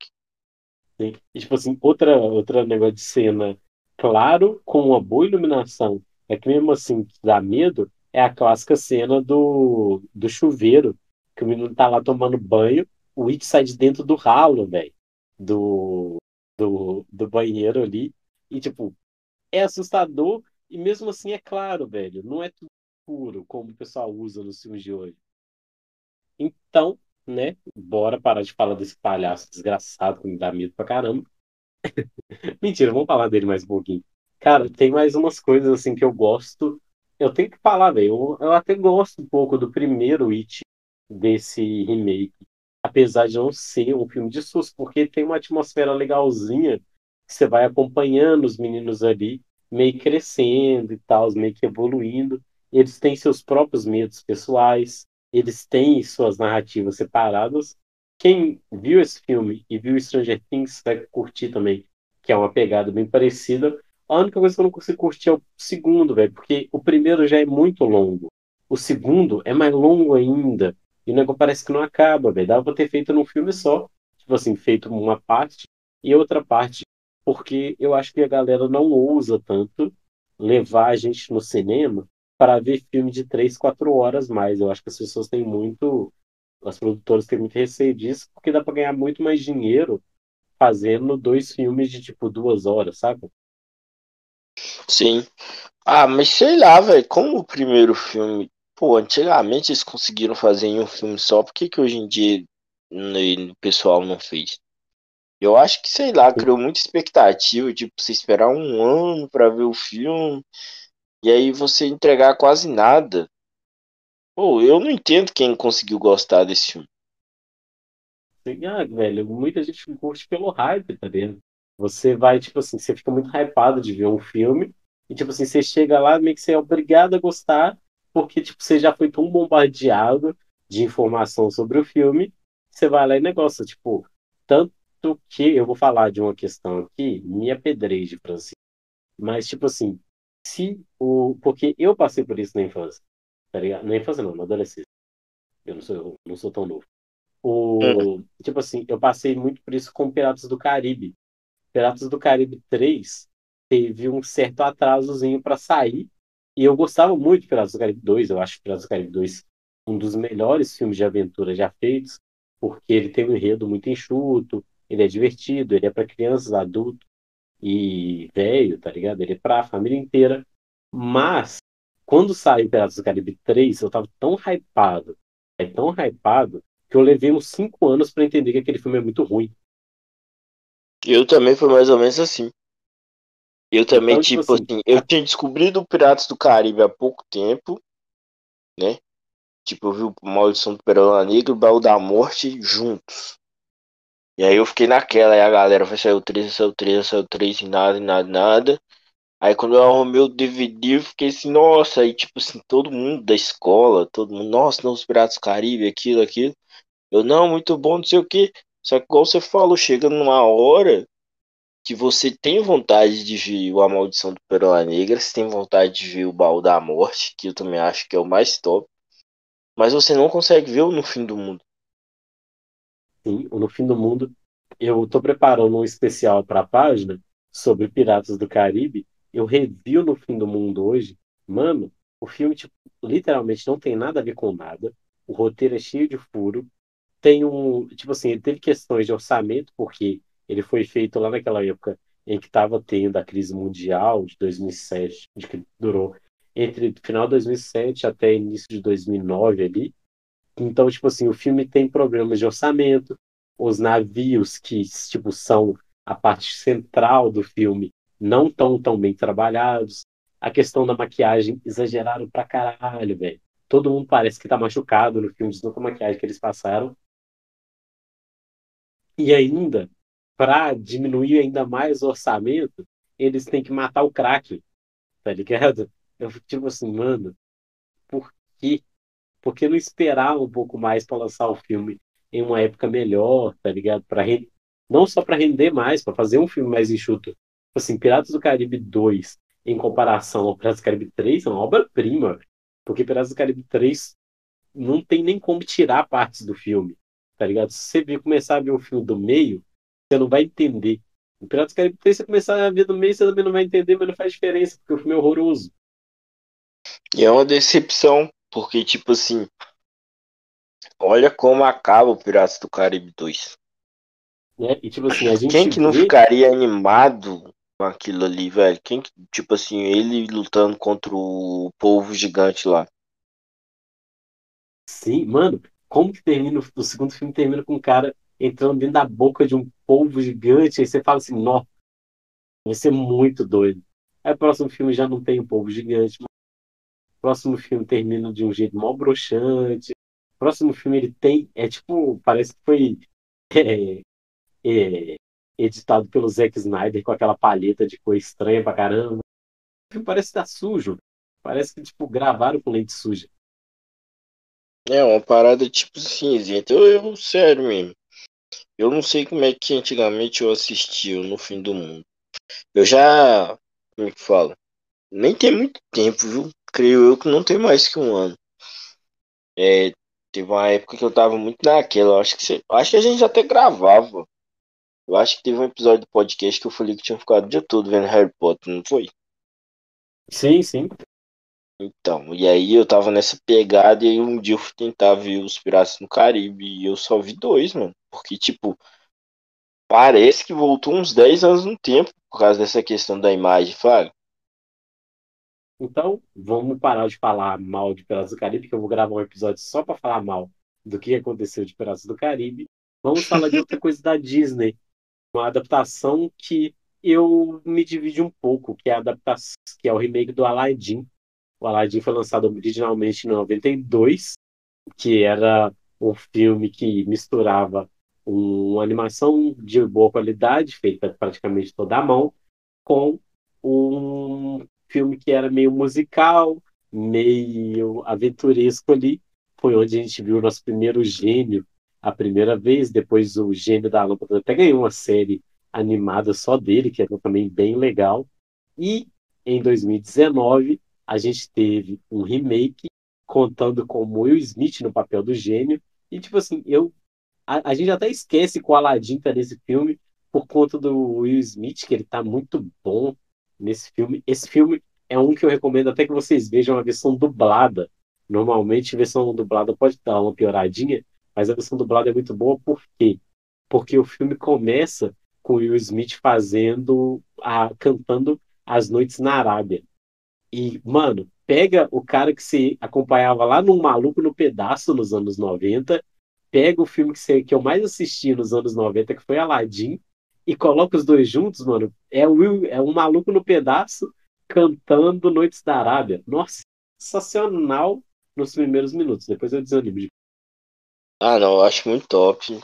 Sim. E, tipo assim, outra, outra negócio de cena claro, com uma boa iluminação, é que mesmo assim dá medo, é a clássica cena do, do chuveiro, que o menino tá lá tomando banho, o It sai de dentro do ralo, velho, do, do, do banheiro ali, e tipo, é assustador e mesmo assim é claro, velho. Não é tudo puro como o pessoal usa nos filmes de hoje. Então, né? Bora parar de falar desse palhaço desgraçado que me dá medo pra caramba. <laughs> Mentira, vamos falar dele mais um pouquinho. Cara, tem mais umas coisas assim que eu gosto. Eu tenho que falar, velho. Eu, eu até gosto um pouco do primeiro It desse remake. Apesar de não ser um filme de susto, porque tem uma atmosfera legalzinha você vai acompanhando os meninos ali, meio crescendo e tal, meio que evoluindo. Eles têm seus próprios medos pessoais, eles têm suas narrativas separadas. Quem viu esse filme e viu Stranger Things vai curtir também, que é uma pegada bem parecida. A única coisa que eu não consigo curtir é o segundo, velho, porque o primeiro já é muito longo. O segundo é mais longo ainda. E o negócio parece que não acaba, velho. Dava pra ter feito num filme só. Tipo assim, feito uma parte e outra parte porque eu acho que a galera não ousa tanto levar a gente no cinema para ver filme de três, quatro horas mais. Eu acho que as pessoas têm muito, as produtoras têm muito receio disso, porque dá para ganhar muito mais dinheiro fazendo dois filmes de tipo duas horas, sabe? Sim. Ah, mas sei lá, velho, como o primeiro filme, pô, antigamente eles conseguiram fazer em um filme só, por que que hoje em dia o pessoal não fez? Eu acho que, sei lá, criou muita expectativa, tipo, você esperar um ano para ver o filme e aí você entregar quase nada. Pô, eu não entendo quem conseguiu gostar desse filme. Ah, velho, muita gente curte pelo hype, tá vendo? Você vai, tipo assim, você fica muito hypado de ver um filme e, tipo assim, você chega lá meio que você é obrigado a gostar porque, tipo, você já foi tão bombardeado de informação sobre o filme, você vai lá e negócio, tipo, tanto que eu vou falar de uma questão aqui, me apedreje, Francisco. Mas, tipo assim, se o. Porque eu passei por isso na infância, tá ligado? Na infância não, na adolescência. Eu não sou, não sou tão novo. O, uhum. Tipo assim, eu passei muito por isso com Piratas do Caribe. Piratas do Caribe 3 teve um certo atrasozinho para sair. E eu gostava muito de Piratas do Caribe 2. Eu acho Piratas do Caribe 2 um dos melhores filmes de aventura já feitos, porque ele tem um enredo muito enxuto, ele é divertido, ele é para crianças, adultos e velho, tá ligado? Ele é para a família inteira. Mas quando saiu Piratas do Caribe 3, eu tava tão hypado, é tão hypado que eu levei uns cinco anos para entender que aquele filme é muito ruim. Eu também foi mais ou menos assim. Eu também, então, tipo, tipo assim, assim, eu tinha descobrido Piratas do Caribe há pouco tempo, né? Tipo, eu vi o Maldição do Perola Negra e o Baú da Morte juntos. E aí eu fiquei naquela, aí a galera foi o 3, saiu 3, saiu 3 e nada, e nada, nada. Aí quando eu arrumei o DVD, eu fiquei assim, nossa, aí tipo assim, todo mundo da escola, todo mundo, nossa, não, os Piratas Caribe, aquilo, aquilo. Eu, não, muito bom, não sei o que. Só que igual você falou, chega numa hora que você tem vontade de ver o A Maldição do Perola Negra, você tem vontade de ver o Baú da Morte, que eu também acho que é o mais top, mas você não consegue ver o No Fim do Mundo. Sim, o No Fim do Mundo, eu tô preparando um especial para a página sobre Piratas do Caribe, eu revi o No Fim do Mundo hoje, mano, o filme, tipo, literalmente não tem nada a ver com nada, o roteiro é cheio de furo, tem um, tipo assim, ele teve questões de orçamento, porque ele foi feito lá naquela época em que estava tendo a crise mundial de 2007, de que durou entre final de 2007 até início de 2009 ali. Então, tipo assim, o filme tem problemas de orçamento, os navios que, tipo, são a parte central do filme não tão tão bem trabalhados. A questão da maquiagem exageraram pra caralho, velho. Todo mundo parece que tá machucado no filme de tanta maquiagem que eles passaram. E ainda, para diminuir ainda mais o orçamento, eles têm que matar o crack, tá ligado? Eu tipo assim, mano, por quê? Por que não esperar um pouco mais para lançar o filme em uma época melhor, tá ligado? Para não só para render mais, para fazer um filme mais enxuto. Tipo assim, Piratas do Caribe 2, em comparação ao Piratas do Caribe 3, é uma obra-prima. Porque Piratas do Caribe 3 não tem nem como tirar partes do filme tá ligado? Se você começar a ver o filme do meio, você não vai entender. O Piratas do Caribe 3, você começar a ver do meio, você também não vai entender, mas não faz diferença, porque o filme é horroroso. E é uma decepção, porque, tipo assim, olha como acaba o Piratas do Caribe 2. É, e, tipo assim, a gente Quem que não vê... ficaria animado com aquilo ali, velho? Quem que, tipo assim, ele lutando contra o povo gigante lá? Sim, mano, como que termina o segundo filme termina com um cara entrando dentro da boca de um polvo gigante, aí você fala assim, nossa, vai ser muito doido. Aí o próximo filme já não tem um polvo gigante, próximo filme termina de um jeito mó broxante. Próximo filme ele tem, é tipo, parece que foi <laughs> é, é, editado pelo Zack Snyder com aquela palheta de cor estranha pra caramba. O filme parece estar tá sujo. Parece que, tipo, gravaram com lente suja. É uma parada tipo cinzenta. Eu, eu, sério mesmo. Eu não sei como é que antigamente eu assistia no fim do mundo. Eu já. Como é que fala? Nem tem muito tempo, viu? Creio eu que não tem mais que um ano. É, teve uma época que eu tava muito naquela. Eu acho que, você, acho que a gente até gravava. Eu acho que teve um episódio do podcast que eu falei que tinha ficado o dia todo vendo Harry Potter, não foi? Sim, sim. Então, e aí eu tava nessa pegada e aí um dia eu fui tentar ver os Piratas no Caribe e eu só vi dois, mano. Porque, tipo, parece que voltou uns 10 anos no tempo por causa dessa questão da imagem, Flávio. Então, vamos parar de falar mal de Piratas do Caribe, que eu vou gravar um episódio só para falar mal do que aconteceu de Piratas do Caribe. Vamos falar de outra <laughs> coisa da Disney. Uma adaptação que eu me dividi um pouco, que é a adaptação, que é o remake do Aladdin o Aladdin foi lançado originalmente em 92, que era um filme que misturava uma animação de boa qualidade, feita praticamente toda à mão, com um filme que era meio musical, meio aventuresco ali. Foi onde a gente viu o nosso primeiro gênio a primeira vez. Depois, o Gênio da Lâmpada até ganhou uma série animada só dele, que era também bem legal. E em 2019 a gente teve um remake contando com o Will Smith no papel do gênio. E, tipo assim, eu. A, a gente até esquece que o Aladdin tá nesse filme por conta do Will Smith, que ele tá muito bom nesse filme. Esse filme é um que eu recomendo até que vocês vejam a versão dublada. Normalmente, a versão dublada pode dar uma pioradinha, mas a versão dublada é muito boa, por quê? Porque o filme começa com o Will Smith fazendo, a, cantando As Noites na Arábia. E, mano, pega o cara que se acompanhava lá no Maluco no Pedaço nos anos 90 pega o filme que, você, que eu mais assisti nos anos 90, que foi Aladdin, e coloca os dois juntos, mano. É, o, é um maluco no pedaço cantando Noites da Arábia. Nossa, sensacional nos primeiros minutos. Depois eu desanimo. Ah, não, eu acho muito top.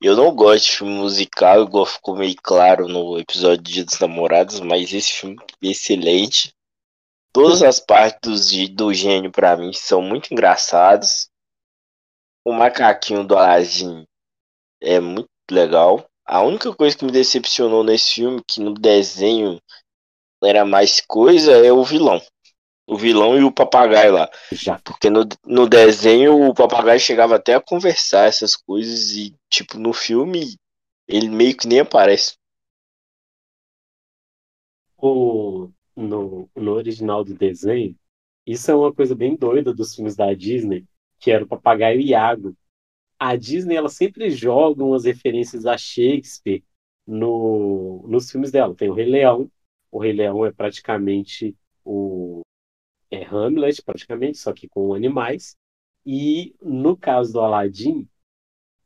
Eu não gosto de filme musical, igual ficou meio claro no episódio de Dia dos Namorados, mas esse filme é excelente. Todas as partes do, do gênio, para mim, são muito engraçadas. O macaquinho do Aladdin é muito legal. A única coisa que me decepcionou nesse filme, que no desenho era mais coisa, é o vilão. O vilão e o papagaio lá. Já. Porque no, no desenho o papagaio chegava até a conversar essas coisas e, tipo, no filme ele meio que nem aparece. O, no, no original do desenho, isso é uma coisa bem doida dos filmes da Disney, que era o papagaio Iago. A Disney ela sempre joga umas referências a Shakespeare no, nos filmes dela. Tem o Rei Leão. O Rei Leão é praticamente o, é Hamlet, praticamente, só que com animais. E no caso do Aladdin,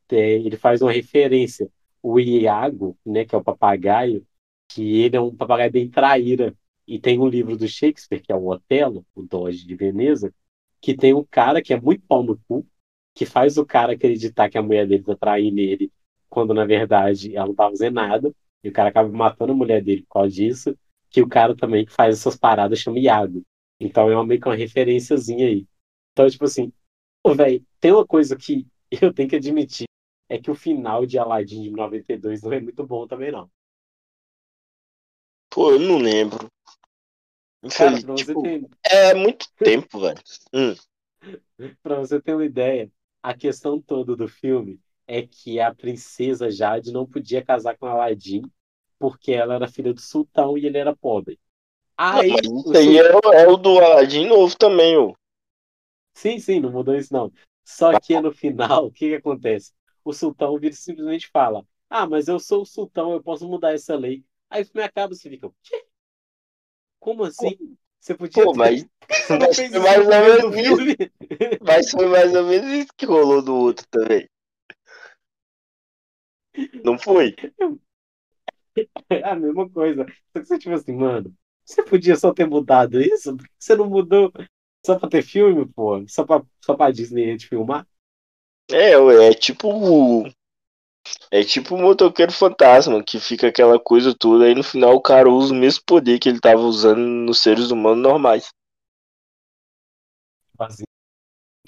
ele faz uma referência. O Iago, né, que é o papagaio, que ele é um papagaio bem traíra. E tem um livro do Shakespeare, que é o Otelo, o Doge de Veneza, que tem um cara que é muito pau no cu, que faz o cara acreditar que a mulher dele tá traindo ele, quando na verdade ela não tava fazendo nada, e o cara acaba matando a mulher dele por causa disso, que o cara também que faz essas paradas chama Iago. Então é uma, meio que uma referenciazinha aí. Então, tipo assim, oh, velho, tem uma coisa que <laughs> eu tenho que admitir, é que o final de Aladdin de 92 não é muito bom também, não. Pô, eu não lembro. Cara, tipo, ter... É muito <laughs> tempo, velho. Hum. pra você ter uma ideia, a questão toda do filme é que a princesa Jade não podia casar com Aladdin porque ela era filha do sultão e ele era pobre. Aí, não, mas isso aí é, o, é o do Aladdin novo também, ô. Sim, sim, não mudou isso não. Só que no final, <laughs> o que, que acontece? O sultão vira simplesmente fala: Ah, mas eu sou o sultão, eu posso mudar essa lei. Aí o filme acaba você fica: Quê? Como assim? Você podia Pô, ter... mas, mas <laughs> foi mais ou menos isso. Mas foi mais ou menos isso que rolou do outro também. Não foi? É <laughs> a mesma coisa. Só que você, tipo assim, mano, você podia só ter mudado isso? Por que você não mudou só pra ter filme, pô? Só pra, só pra Disney te filmar? É, é tipo. É tipo o motoqueiro fantasma, que fica aquela coisa toda, aí no final o cara usa o mesmo poder que ele tava usando nos seres humanos normais.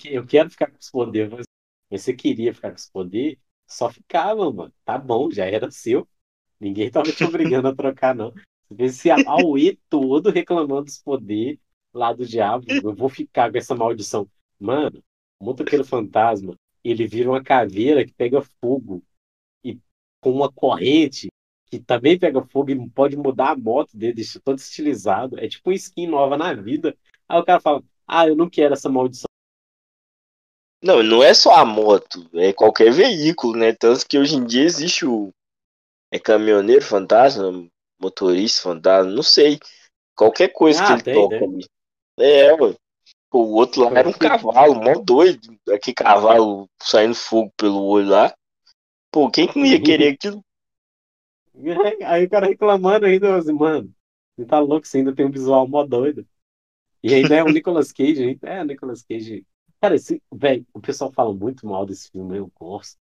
Eu quero ficar com os poderes, mas você queria ficar com os poderes, só ficava, mano. Tá bom, já era seu. Ninguém tava te obrigando a trocar, não. Esse Aue todo reclamando dos poderes lá do diabo. Eu vou ficar com essa maldição. Mano, o motoqueiro fantasma, ele vira uma caveira que pega fogo. Com uma corrente que também pega fogo e pode mudar a moto dele, deixa todo estilizado. É tipo uma skin nova na vida. Aí o cara fala: Ah, eu não quero essa maldição. Não, não é só a moto, é qualquer veículo, né? Tanto que hoje em dia existe o é caminhoneiro fantasma, motorista fantasma, não sei. Qualquer coisa ah, que ele toca ali. É, mano. O outro lá era um cavalo, mó doido. Aquele cavalo saindo fogo pelo olho lá. Pô, quem que não ia querer aquilo? <laughs> Aí o cara reclamando ainda, assim, mano, você tá louco, você ainda tem um visual mó doido. E ainda é o Nicolas Cage, é o Nicolas Cage. Cara, esse, velho, o pessoal fala muito mal desse filme, eu gosto.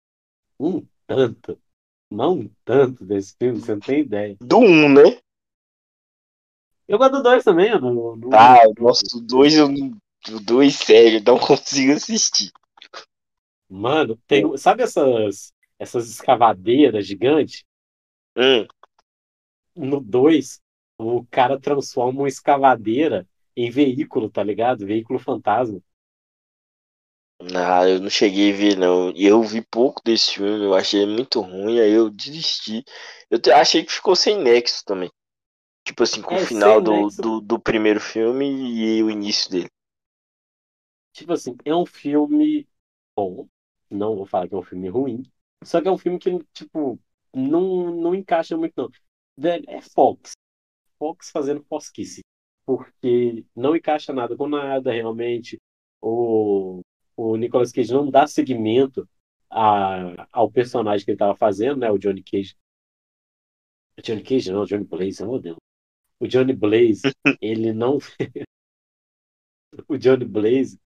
Um tanto. Não um tanto desse filme, você não tem ideia. Do 1, um, né? Eu gosto do 2 também, no, no, Ah, eu gosto do 2, eu do 2, sério, não <laughs> consigo assistir. Mano, tem. Sabe essas, essas escavadeiras gigantes? Hum. No 2, o cara transforma uma escavadeira em veículo, tá ligado? Veículo fantasma. Ah, eu não cheguei a ver, não. E eu vi pouco desse filme, eu achei muito ruim, aí eu desisti. Eu achei que ficou sem nexo também. Tipo assim, com é, o final do, do, do, primeiro filme e o início dele. Tipo assim, é um filme bom. Não vou falar que é um filme ruim. Só que é um filme que, tipo, não, não encaixa muito, não. É Fox. Fox fazendo fosquice. Porque não encaixa nada com nada, realmente. O, o Nicolas Cage não dá seguimento a, ao personagem que ele estava fazendo, né? O Johnny Cage. Johnny Cage, não, o Johnny Blaze, meu Deus. O Johnny Blaze, <laughs> ele não. <laughs> o Johnny Blaze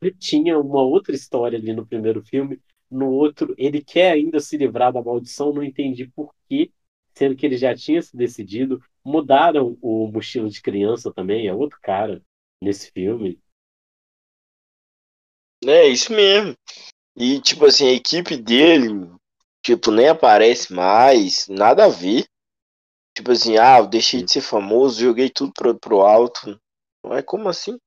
ele tinha uma outra história ali no primeiro filme. No outro, ele quer ainda se livrar da maldição, não entendi por quê, sendo que ele já tinha se decidido. Mudaram o mochila de criança também, é outro cara nesse filme. É, isso mesmo. E, tipo assim, a equipe dele, tipo, nem aparece mais, nada a ver. Tipo assim, ah, eu deixei de ser famoso, joguei tudo pro, pro alto. Mas como assim?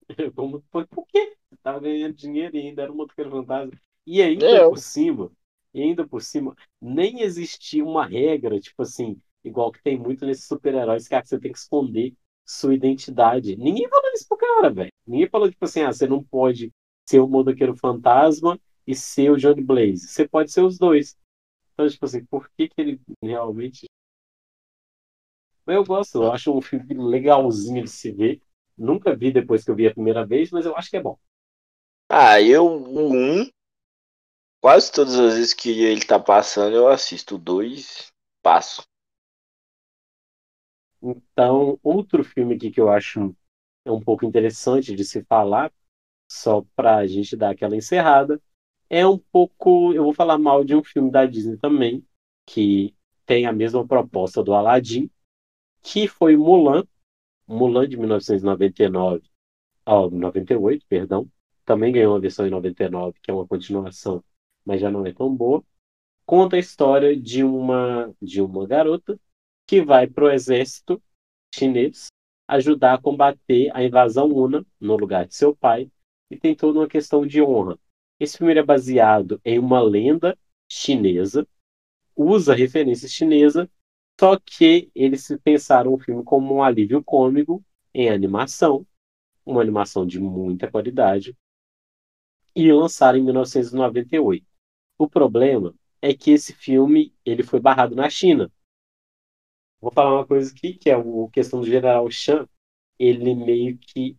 <laughs> Como foi? Por quê? Tava ganhando dinheiro e ainda era um motoqueiro fantasma. E ainda é. por cima, e ainda por cima, nem existia uma regra, tipo assim, igual que tem muito nesses super-heróis, que você tem que esconder sua identidade. Ninguém falou isso pro cara, velho. Ninguém falou, tipo assim, ah, você não pode ser o motoqueiro fantasma e ser o Johnny Blaze. Você pode ser os dois. Então, tipo assim, por que, que ele realmente. Eu gosto, eu acho um filme legalzinho de se ver. Nunca vi depois que eu vi a primeira vez, mas eu acho que é bom. Ah, eu, o 1, quase todas as vezes que ele tá passando, eu assisto. 2, passo. Então, outro filme aqui que eu acho é um pouco interessante de se falar, só para a gente dar aquela encerrada, é um pouco. Eu vou falar mal de um filme da Disney também, que tem a mesma proposta do Aladdin, que foi Mulan, Mulan de 1999, oh, 98, perdão, também ganhou uma versão em 99, que é uma continuação, mas já não é tão boa. Conta a história de uma de uma garota que vai para o exército chinês ajudar a combater a invasão Una no lugar de seu pai e tem toda uma questão de honra. Esse filme é baseado em uma lenda chinesa, usa referência chinesa, só que eles pensaram o filme como um alívio cômico em animação, uma animação de muita qualidade, e lançaram em 1998. O problema é que esse filme ele foi barrado na China. Vou falar uma coisa aqui, que é a questão do General Chan. Ele meio que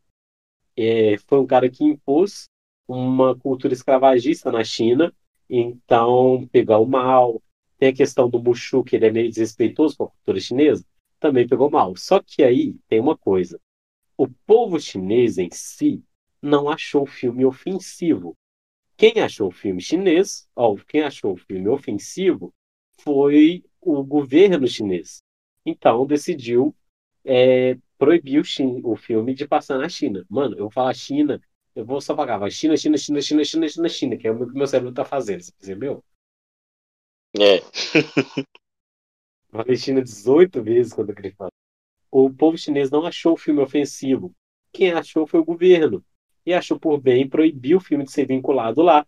é, foi um cara que impôs uma cultura escravagista na China, então pegou mal. Tem a questão do Mushu, que ele é meio desrespeitoso com a cultura chinesa, também pegou mal. Só que aí tem uma coisa: o povo chinês em si não achou o filme ofensivo. Quem achou o filme chinês, ou quem achou o filme ofensivo, foi o governo chinês. Então decidiu é, proibir o, o, filme de passar na China. Mano, eu vou falar China, eu vou só pagar. Vai China, China, China, China, China, China, China, que é o que meu cérebro tá fazendo, você percebeu? É. <laughs> Falei China 18 vezes quando eu queria falar. O povo chinês não achou o filme ofensivo. Quem achou foi o governo. E achou por bem proibir o filme de ser vinculado lá.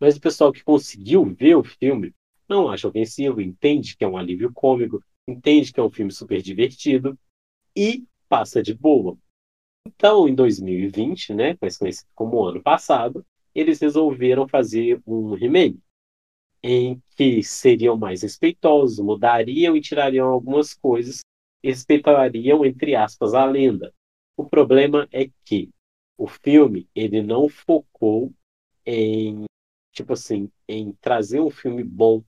Mas o pessoal que conseguiu ver o filme não acha ofensivo, entende que é um alívio cômico, entende que é um filme super divertido e passa de boa. Então, em 2020, né, mais conhecido como ano passado, eles resolveram fazer um remake em que seriam mais respeitosos, mudariam e tirariam algumas coisas, respeitariam entre aspas a lenda. O problema é que o filme ele não focou em tipo assim em trazer um filme bom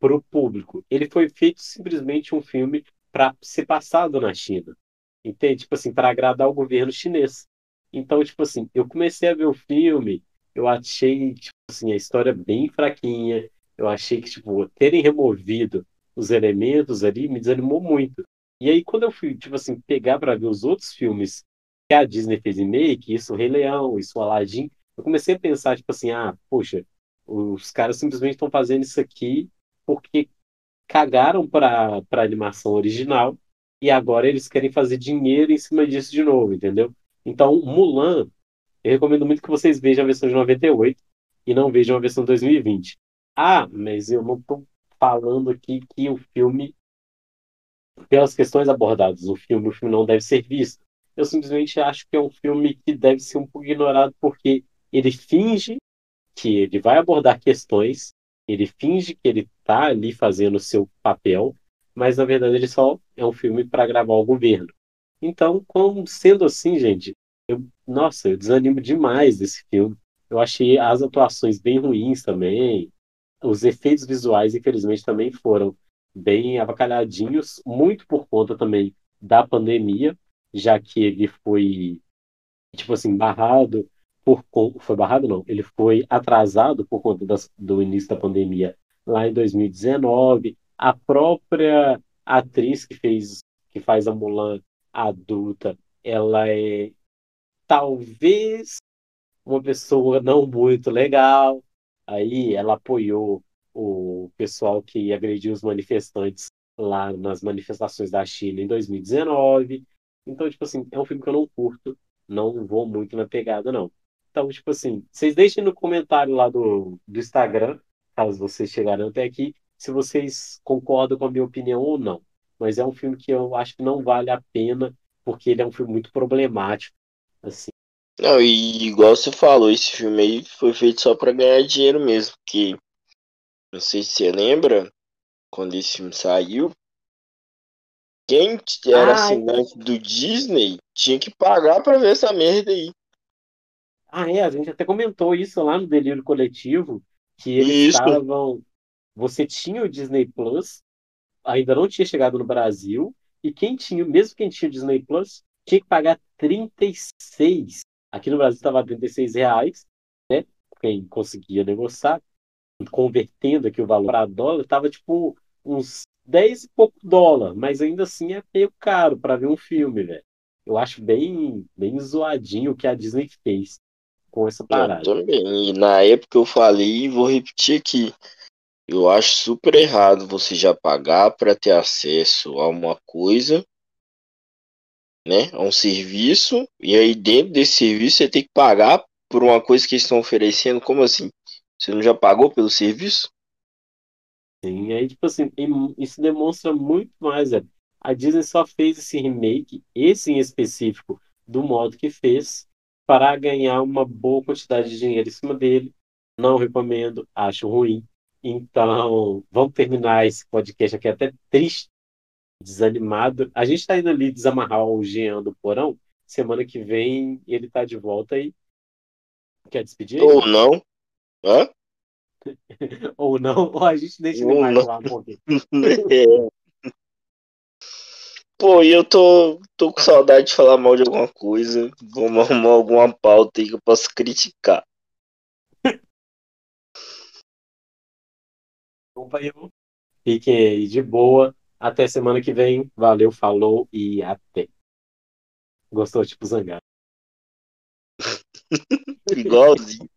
para o público. Ele foi feito simplesmente um filme para ser passado na China. Entende? Tipo assim, para agradar o governo chinês. Então, tipo assim, eu comecei a ver o filme, eu achei, tipo assim, a história bem fraquinha. Eu achei que, tipo, terem removido os elementos ali me desanimou muito. E aí, quando eu fui, tipo assim, pegar para ver os outros filmes que a Disney fez remake, isso o Rei Leão, isso o Aladdin, eu comecei a pensar, tipo assim, ah, poxa, os caras simplesmente estão fazendo isso aqui porque cagaram para a animação original e agora eles querem fazer dinheiro em cima disso de novo, entendeu? Então, Mulan, eu recomendo muito que vocês vejam a versão de 98 e não vejam a versão de 2020. Ah, mas eu não estou falando aqui que o filme, pelas questões abordadas no filme, o filme não deve ser visto. Eu simplesmente acho que é um filme que deve ser um pouco ignorado porque ele finge que ele vai abordar questões ele finge que ele tá ali fazendo o seu papel, mas na verdade ele só é um filme para gravar o governo. Então, como sendo assim, gente, eu, nossa, eu desanimo demais desse filme. eu achei as atuações bem ruins também. Os efeitos visuais, infelizmente, também foram bem avacalhadinhos, muito por conta também da pandemia, já que ele foi, tipo assim, barrado por foi barrado não, ele foi atrasado por conta das, do início da pandemia lá em 2019. A própria atriz que fez que faz a Mulan adulta, ela é talvez uma pessoa não muito legal. Aí ela apoiou o pessoal que agrediu os manifestantes lá nas manifestações da China em 2019. Então, tipo assim, é um filme que eu não curto, não vou muito na pegada, não. Então, tipo assim, vocês deixem no comentário lá do, do Instagram, caso vocês chegaram até aqui, se vocês concordam com a minha opinião ou não. Mas é um filme que eu acho que não vale a pena, porque ele é um filme muito problemático, assim. Não, e igual você falou, esse filme aí foi feito só para ganhar dinheiro mesmo, porque não sei se você lembra, quando esse filme saiu, quem era assinante do Disney tinha que pagar para ver essa merda aí. Ah, é, a gente até comentou isso lá no Delírio Coletivo, que eles isso. estavam. Você tinha o Disney Plus, ainda não tinha chegado no Brasil, e quem tinha, mesmo quem tinha o Disney Plus, tinha que pagar 36. Aqui no Brasil estava 36 reais, né? Quem conseguia negociar, convertendo aqui o valor para dólar, estava tipo uns 10 e pouco dólar, mas ainda assim é meio caro para ver um filme, velho. Eu acho bem, bem zoadinho o que a Disney fez com essa parada. Eu também. E na época eu falei, e vou repetir aqui. Eu acho super errado você já pagar para ter acesso a uma coisa, né? A um serviço, e aí dentro desse serviço você tem que pagar por uma coisa que eles estão oferecendo. Como assim? Você não já pagou pelo serviço? Sim, aí, tipo assim, isso demonstra muito mais, é. A Disney só fez esse remake, esse em específico, do modo que fez, para ganhar uma boa quantidade de dinheiro em cima dele. Não recomendo, acho ruim. Então, vamos terminar esse podcast aqui até triste, desanimado. A gente está indo ali desamarrar o Jean do porão. Semana que vem ele está de volta aí. Quer despedir? Ou não. Hã? <laughs> ou não, ou a gente deixa ele mais lá pouquinho. <laughs> é. Pô, e eu tô, tô com saudade de falar mal de alguma coisa. Vamos arrumar alguma pauta aí que eu possa criticar. Fiquem aí de boa. Até semana que vem. Valeu, falou e até. Gostou, tipo, zangado. <laughs> Igualzinho.